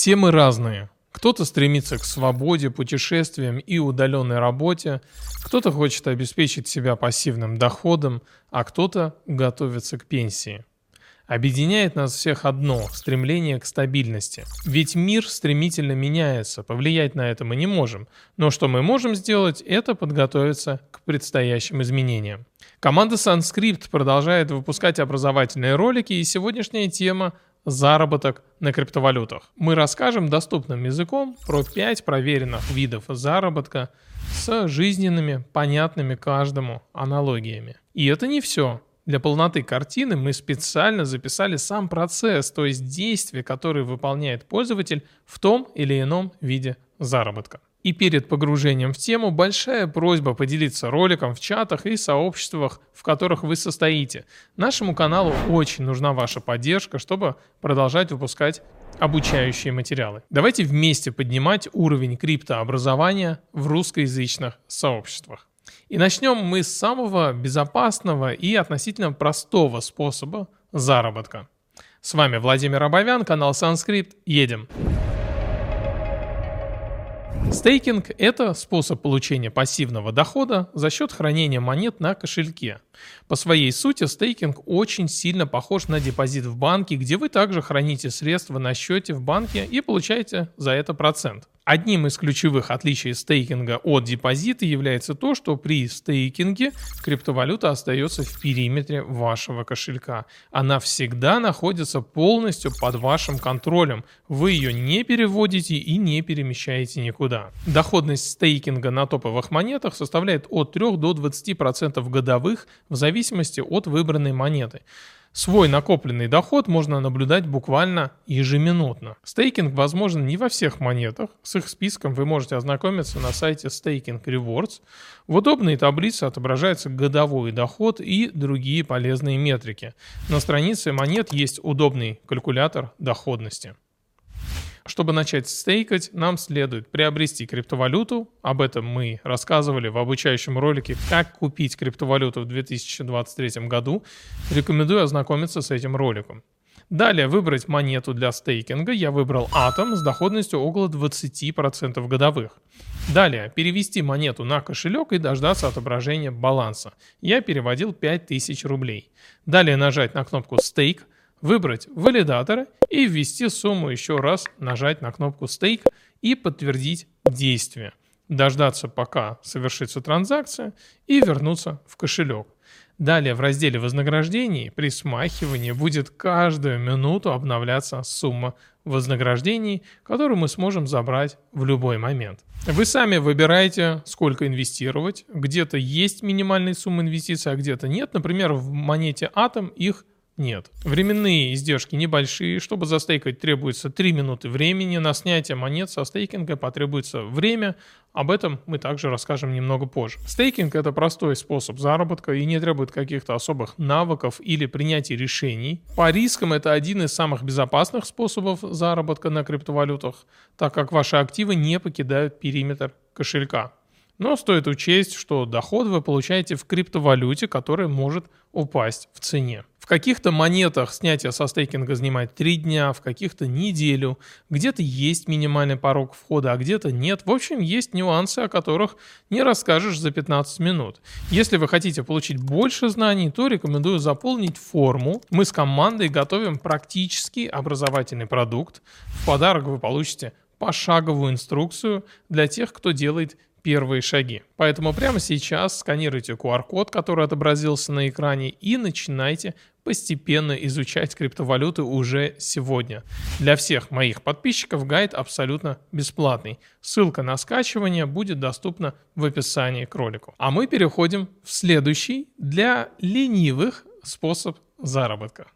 Все мы разные. Кто-то стремится к свободе, путешествиям и удаленной работе, кто-то хочет обеспечить себя пассивным доходом, а кто-то готовится к пенсии. Объединяет нас всех одно – стремление к стабильности. Ведь мир стремительно меняется, повлиять на это мы не можем. Но что мы можем сделать – это подготовиться к предстоящим изменениям. Команда Sunscript продолжает выпускать образовательные ролики, и сегодняшняя тема – заработок на криптовалютах. Мы расскажем доступным языком про 5 проверенных видов заработка с жизненными, понятными каждому аналогиями. И это не все. Для полноты картины мы специально записали сам процесс, то есть действие, которое выполняет пользователь в том или ином виде заработка. И перед погружением в тему большая просьба поделиться роликом в чатах и сообществах, в которых вы состоите. Нашему каналу очень нужна ваша поддержка, чтобы продолжать выпускать обучающие материалы. Давайте вместе поднимать уровень криптообразования в русскоязычных сообществах. И начнем мы с самого безопасного и относительно простого способа заработка. С вами Владимир Абовян, канал Санскрипт. Едем! Стейкинг – это способ получения пассивного дохода за счет хранения монет на кошельке. По своей сути, стейкинг очень сильно похож на депозит в банке, где вы также храните средства на счете в банке и получаете за это процент. Одним из ключевых отличий стейкинга от депозита является то, что при стейкинге криптовалюта остается в периметре вашего кошелька. Она всегда находится полностью под вашим контролем. Вы ее не переводите и не перемещаете никуда. Доходность стейкинга на топовых монетах составляет от 3 до 20% годовых в зависимости от выбранной монеты. Свой накопленный доход можно наблюдать буквально ежеминутно. Стейкинг возможен не во всех монетах. С их списком вы можете ознакомиться на сайте Staking Rewards. В удобной таблице отображается годовой доход и другие полезные метрики. На странице монет есть удобный калькулятор доходности. Чтобы начать стейкать, нам следует приобрести криптовалюту. Об этом мы рассказывали в обучающем ролике «Как купить криптовалюту в 2023 году». Рекомендую ознакомиться с этим роликом. Далее выбрать монету для стейкинга. Я выбрал Atom с доходностью около 20% годовых. Далее перевести монету на кошелек и дождаться отображения баланса. Я переводил 5000 рублей. Далее нажать на кнопку «Стейк», выбрать валидатора и ввести сумму еще раз, нажать на кнопку Stake и подтвердить действие. Дождаться, пока совершится транзакция и вернуться в кошелек. Далее в разделе вознаграждений при смахивании будет каждую минуту обновляться сумма вознаграждений, которую мы сможем забрать в любой момент. Вы сами выбираете, сколько инвестировать. Где-то есть минимальная сумма инвестиций, а где-то нет. Например, в монете Атом их нет. Временные издержки небольшие. Чтобы застейкать требуется 3 минуты времени. На снятие монет со стейкинга потребуется время. Об этом мы также расскажем немного позже. Стейкинг это простой способ заработка и не требует каких-то особых навыков или принятия решений. По рискам это один из самых безопасных способов заработка на криптовалютах, так как ваши активы не покидают периметр кошелька. Но стоит учесть, что доход вы получаете в криптовалюте, которая может упасть в цене. В каких-то монетах снятие со стейкинга занимает 3 дня, в каких-то неделю, где-то есть минимальный порог входа, а где-то нет. В общем, есть нюансы, о которых не расскажешь за 15 минут. Если вы хотите получить больше знаний, то рекомендую заполнить форму. Мы с командой готовим практический образовательный продукт. В подарок вы получите пошаговую инструкцию для тех, кто делает первые шаги. Поэтому прямо сейчас сканируйте QR-код, который отобразился на экране, и начинайте постепенно изучать криптовалюты уже сегодня. Для всех моих подписчиков гайд абсолютно бесплатный. Ссылка на скачивание будет доступна в описании к ролику. А мы переходим в следующий для ленивых способ заработка.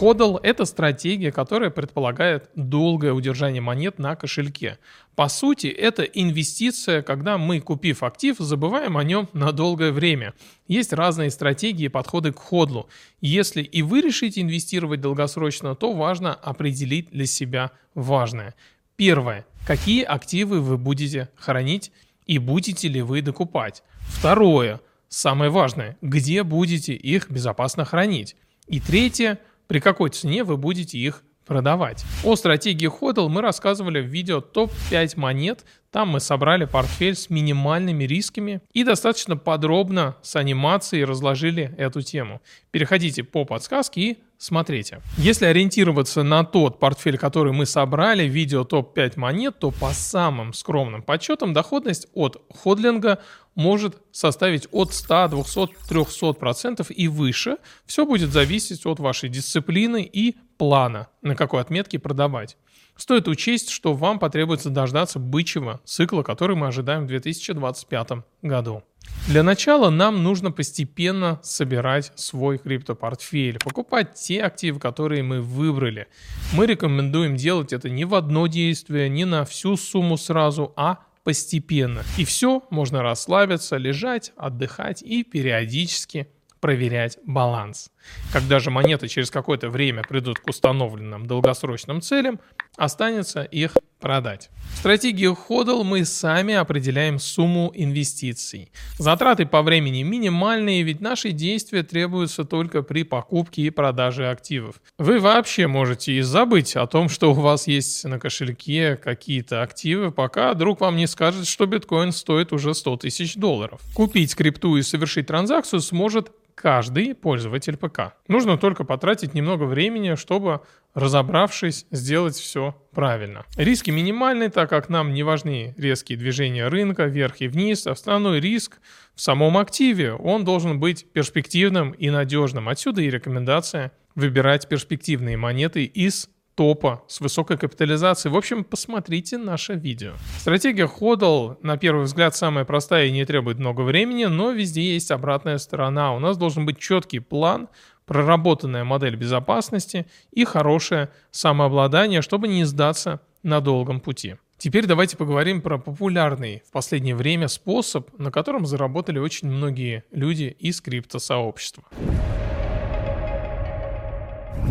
Ходл – это стратегия, которая предполагает долгое удержание монет на кошельке. По сути, это инвестиция, когда мы, купив актив, забываем о нем на долгое время. Есть разные стратегии и подходы к ходлу. Если и вы решите инвестировать долгосрочно, то важно определить для себя важное. Первое. Какие активы вы будете хранить и будете ли вы докупать? Второе. Самое важное. Где будете их безопасно хранить? И третье – при какой цене вы будете их продавать. О стратегии HODL мы рассказывали в видео топ-5 монет. Там мы собрали портфель с минимальными рисками и достаточно подробно с анимацией разложили эту тему. Переходите по подсказке и смотрите. Если ориентироваться на тот портфель, который мы собрали, видео топ-5 монет, то по самым скромным подсчетам доходность от ходлинга может составить от 100, 200, 300 процентов и выше. Все будет зависеть от вашей дисциплины и плана, на какой отметке продавать. Стоит учесть, что вам потребуется дождаться бычьего цикла, который мы ожидаем в 2025 году. Для начала нам нужно постепенно собирать свой криптопортфель, покупать те активы, которые мы выбрали. Мы рекомендуем делать это не в одно действие, не на всю сумму сразу, а постепенно. И все, можно расслабиться, лежать, отдыхать и периодически проверять баланс. Когда же монеты через какое-то время придут к установленным долгосрочным целям, останется их продать. В стратегии HODL мы сами определяем сумму инвестиций. Затраты по времени минимальные, ведь наши действия требуются только при покупке и продаже активов. Вы вообще можете и забыть о том, что у вас есть на кошельке какие-то активы, пока друг вам не скажет, что биткоин стоит уже 100 тысяч долларов. Купить крипту и совершить транзакцию сможет каждый пользователь ПК. Нужно только потратить немного времени, чтобы, разобравшись, сделать все правильно. Риски минимальны, так как нам не важны резкие движения рынка вверх и вниз. Основной риск в самом активе. Он должен быть перспективным и надежным. Отсюда и рекомендация выбирать перспективные монеты из топа с высокой капитализацией. В общем, посмотрите наше видео. Стратегия HODL, на первый взгляд, самая простая и не требует много времени, но везде есть обратная сторона. У нас должен быть четкий план, проработанная модель безопасности и хорошее самообладание, чтобы не сдаться на долгом пути. Теперь давайте поговорим про популярный в последнее время способ, на котором заработали очень многие люди из криптосообщества.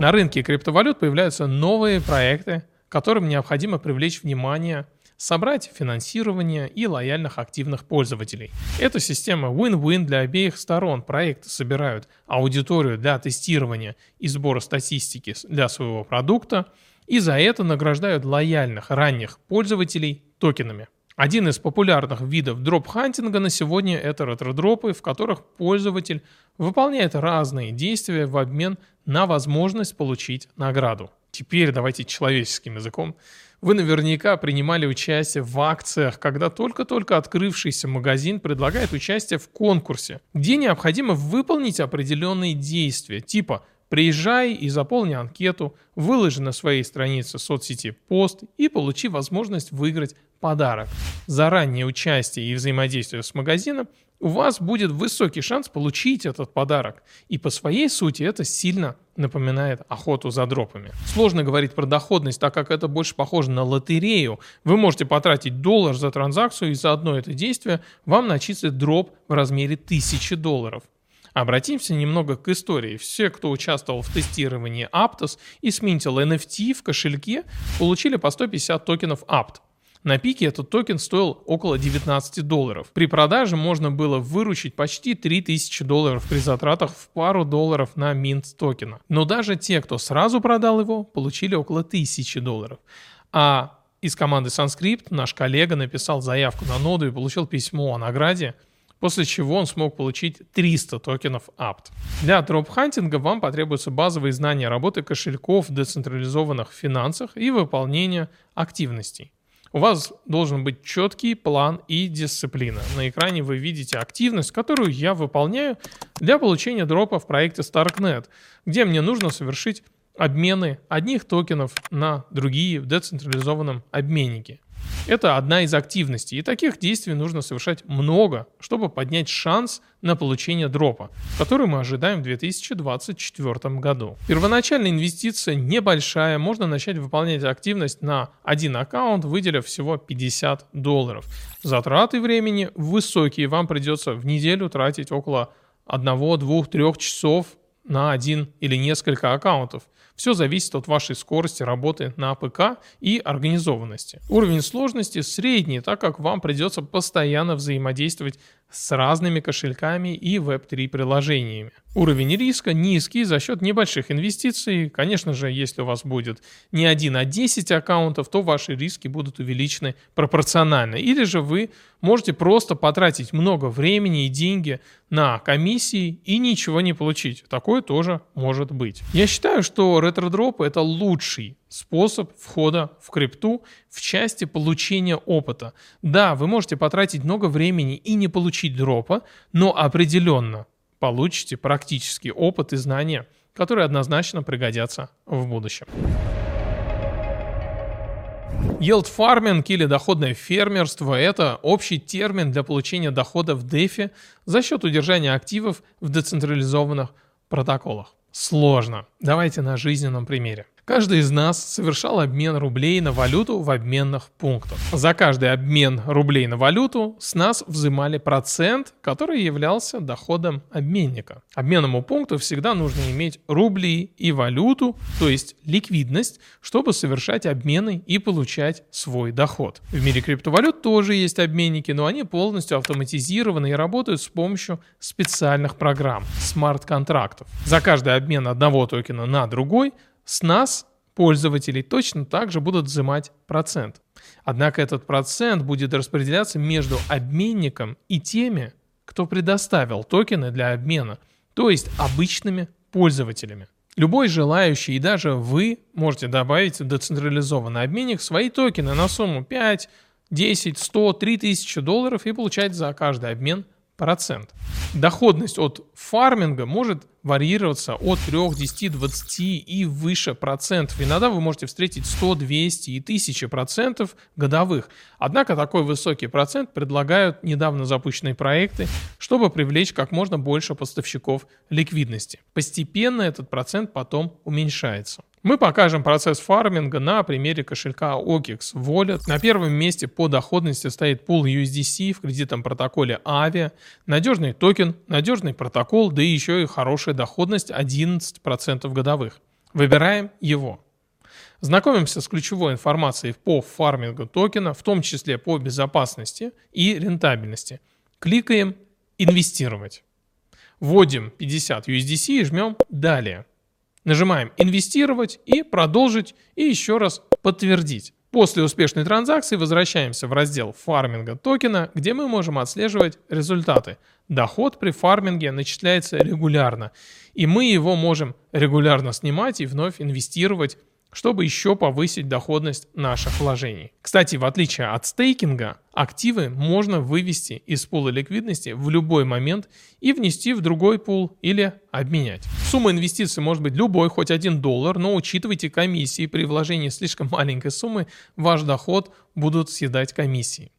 На рынке криптовалют появляются новые проекты, которым необходимо привлечь внимание, собрать финансирование и лояльных активных пользователей. Эта система win-win для обеих сторон. Проекты собирают аудиторию для тестирования и сбора статистики для своего продукта, и за это награждают лояльных ранних пользователей токенами. Один из популярных видов дроп-хантинга на сегодня это ретро-дропы, в которых пользователь выполняет разные действия в обмен на возможность получить награду. Теперь давайте человеческим языком. Вы наверняка принимали участие в акциях, когда только-только открывшийся магазин предлагает участие в конкурсе, где необходимо выполнить определенные действия, типа Приезжай и заполни анкету, выложи на своей странице соцсети пост и получи возможность выиграть подарок. За раннее участие и взаимодействие с магазином у вас будет высокий шанс получить этот подарок. И по своей сути это сильно напоминает охоту за дропами. Сложно говорить про доходность, так как это больше похоже на лотерею. Вы можете потратить доллар за транзакцию и за одно это действие вам начислят дроп в размере 1000 долларов. Обратимся немного к истории. Все, кто участвовал в тестировании Aptos и сминтил NFT в кошельке, получили по 150 токенов Apt. На пике этот токен стоил около 19 долларов. При продаже можно было выручить почти 3000 долларов при затратах в пару долларов на минт токена. Но даже те, кто сразу продал его, получили около 1000 долларов. А из команды Sunscript наш коллега написал заявку на ноду и получил письмо о награде – после чего он смог получить 300 токенов APT. Для дроп-хантинга вам потребуются базовые знания работы кошельков в децентрализованных финансах и выполнения активностей. У вас должен быть четкий план и дисциплина. На экране вы видите активность, которую я выполняю для получения дропа в проекте Starknet, где мне нужно совершить обмены одних токенов на другие в децентрализованном обменнике. Это одна из активностей, и таких действий нужно совершать много, чтобы поднять шанс на получение дропа, который мы ожидаем в 2024 году. Первоначальная инвестиция небольшая, можно начать выполнять активность на один аккаунт, выделив всего 50 долларов. Затраты времени высокие, вам придется в неделю тратить около 1, 2, 3 часов на один или несколько аккаунтов. Все зависит от вашей скорости работы на ПК и организованности. Уровень сложности средний, так как вам придется постоянно взаимодействовать с разными кошельками и Web3 приложениями. Уровень риска низкий за счет небольших инвестиций. Конечно же, если у вас будет не один, а 10 аккаунтов, то ваши риски будут увеличены пропорционально. Или же вы можете просто потратить много времени и деньги на комиссии и ничего не получить. Такое тоже может быть. Я считаю, что ретро-дроп это лучший способ входа в крипту в части получения опыта. Да, вы можете потратить много времени и не получить дропа, но определенно получите практический опыт и знания, которые однозначно пригодятся в будущем. Yield farming или доходное фермерство – это общий термин для получения дохода в DeFi за счет удержания активов в децентрализованных протоколах. Сложно. Давайте на жизненном примере. Каждый из нас совершал обмен рублей на валюту в обменных пунктах. За каждый обмен рублей на валюту с нас взимали процент, который являлся доходом обменника. Обменному пункту всегда нужно иметь рубли и валюту, то есть ликвидность, чтобы совершать обмены и получать свой доход. В мире криптовалют тоже есть обменники, но они полностью автоматизированы и работают с помощью специальных программ, смарт-контрактов. За каждый обмен одного токена на другой с нас, пользователей, точно так же будут взимать процент. Однако этот процент будет распределяться между обменником и теми, кто предоставил токены для обмена, то есть обычными пользователями. Любой желающий и даже вы можете добавить в децентрализованный обменник свои токены на сумму 5, 10, 100, 3000 долларов и получать за каждый обмен процент. Доходность от фарминга может варьироваться от 3, 10, 20 и выше процентов. Иногда вы можете встретить 100, 200 и 1000 процентов годовых. Однако такой высокий процент предлагают недавно запущенные проекты, чтобы привлечь как можно больше поставщиков ликвидности. Постепенно этот процент потом уменьшается. Мы покажем процесс фарминга на примере кошелька OKX Wallet. На первом месте по доходности стоит пул USDC в кредитном протоколе Aave, надежный токен, надежный протокол, да и еще и хорошая доходность 11% годовых. Выбираем его. Знакомимся с ключевой информацией по фармингу токена, в том числе по безопасности и рентабельности. Кликаем «Инвестировать». Вводим 50 USDC и жмем «Далее». Нажимаем «Инвестировать» и «Продолжить» и еще раз «Подтвердить». После успешной транзакции возвращаемся в раздел фарминга токена, где мы можем отслеживать результаты. Доход при фарминге начисляется регулярно, и мы его можем регулярно снимать и вновь инвестировать чтобы еще повысить доходность наших вложений. Кстати, в отличие от стейкинга, активы можно вывести из пула ликвидности в любой момент и внести в другой пул или обменять. Сумма инвестиций может быть любой, хоть один доллар, но учитывайте комиссии. При вложении слишком маленькой суммы ваш доход будут съедать комиссии.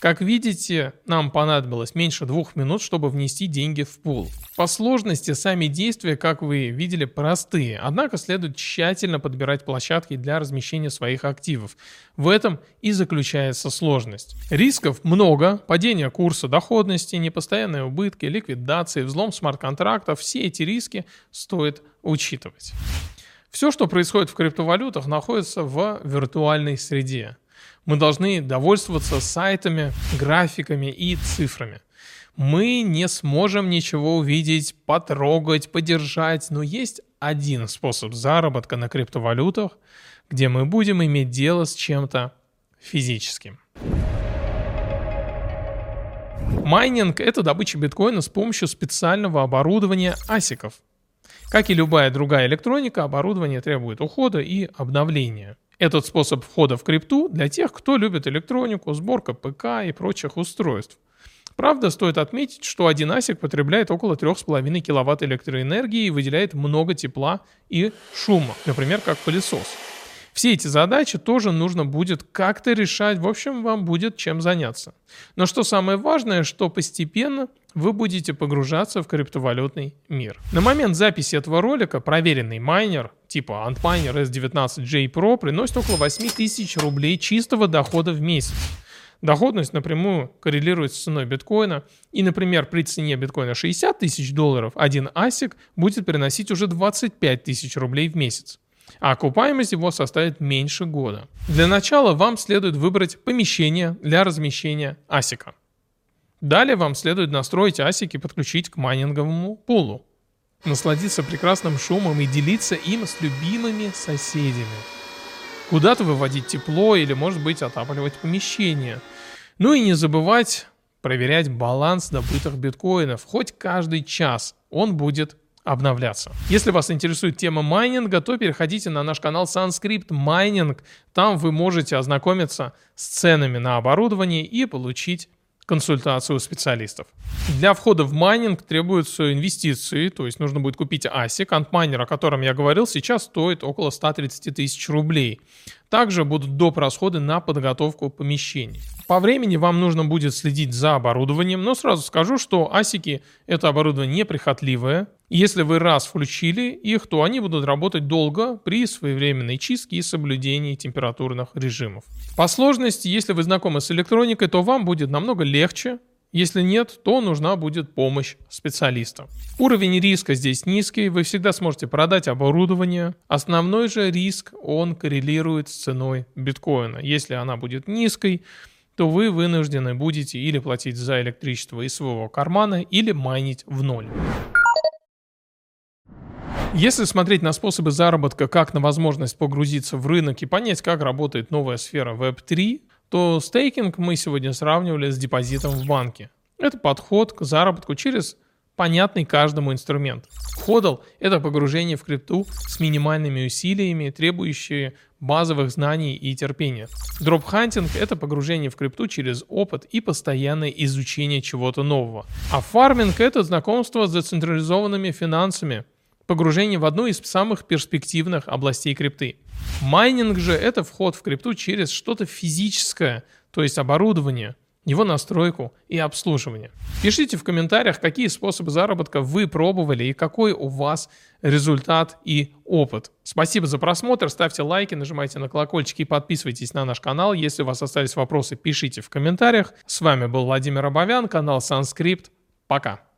Как видите, нам понадобилось меньше двух минут, чтобы внести деньги в пул. По сложности сами действия, как вы видели, простые, однако следует тщательно подбирать площадки для размещения своих активов. В этом и заключается сложность. Рисков много, падение курса доходности, непостоянные убытки, ликвидации, взлом смарт-контрактов, все эти риски стоит учитывать. Все, что происходит в криптовалютах, находится в виртуальной среде. Мы должны довольствоваться сайтами, графиками и цифрами. Мы не сможем ничего увидеть, потрогать, подержать, но есть один способ заработка на криптовалютах, где мы будем иметь дело с чем-то физическим. Майнинг – это добыча биткоина с помощью специального оборудования асиков. Как и любая другая электроника, оборудование требует ухода и обновления. Этот способ входа в крипту для тех, кто любит электронику, сборка ПК и прочих устройств. Правда, стоит отметить, что один ASIC потребляет около 3,5 кВт электроэнергии и выделяет много тепла и шума, например, как пылесос. Все эти задачи тоже нужно будет как-то решать, в общем, вам будет чем заняться. Но что самое важное, что постепенно вы будете погружаться в криптовалютный мир. На момент записи этого ролика проверенный майнер типа Antminer S19J Pro приносит около 8000 рублей чистого дохода в месяц. Доходность напрямую коррелирует с ценой биткоина. И, например, при цене биткоина 60 тысяч долларов один ASIC будет приносить уже 25 тысяч рублей в месяц а окупаемость его составит меньше года. Для начала вам следует выбрать помещение для размещения асика. Далее вам следует настроить асики и подключить к майнинговому пулу. Насладиться прекрасным шумом и делиться им с любимыми соседями. Куда-то выводить тепло или, может быть, отапливать помещение. Ну и не забывать проверять баланс добытых биткоинов хоть каждый час. Он будет обновляться. Если вас интересует тема майнинга, то переходите на наш канал Sunscript Mining. Там вы можете ознакомиться с ценами на оборудование и получить консультацию у специалистов. Для входа в майнинг требуются инвестиции, то есть нужно будет купить ASIC. Антмайнер, о котором я говорил, сейчас стоит около 130 тысяч рублей. Также будут доп. расходы на подготовку помещений. По времени вам нужно будет следить за оборудованием, но сразу скажу, что асики – это оборудование неприхотливое. Если вы раз включили их, то они будут работать долго при своевременной чистке и соблюдении температурных режимов. По сложности, если вы знакомы с электроникой, то вам будет намного легче, если нет, то нужна будет помощь специалиста. Уровень риска здесь низкий, вы всегда сможете продать оборудование. Основной же риск, он коррелирует с ценой биткоина. Если она будет низкой, то вы вынуждены будете или платить за электричество из своего кармана, или майнить в ноль. Если смотреть на способы заработка как на возможность погрузиться в рынок и понять, как работает новая сфера Web3, то стейкинг мы сегодня сравнивали с депозитом в банке. Это подход к заработку через понятный каждому инструмент. HODL – это погружение в крипту с минимальными усилиями, требующие базовых знаний и терпения. Дропхантинг – это погружение в крипту через опыт и постоянное изучение чего-то нового. А фарминг – это знакомство с децентрализованными финансами, погружение в одну из самых перспективных областей крипты. Майнинг же – это вход в крипту через что-то физическое, то есть оборудование – его настройку и обслуживание. Пишите в комментариях, какие способы заработка вы пробовали и какой у вас результат и опыт. Спасибо за просмотр, ставьте лайки, нажимайте на колокольчик и подписывайтесь на наш канал. Если у вас остались вопросы, пишите в комментариях. С вами был Владимир Абовян, канал Санскрипт. Пока.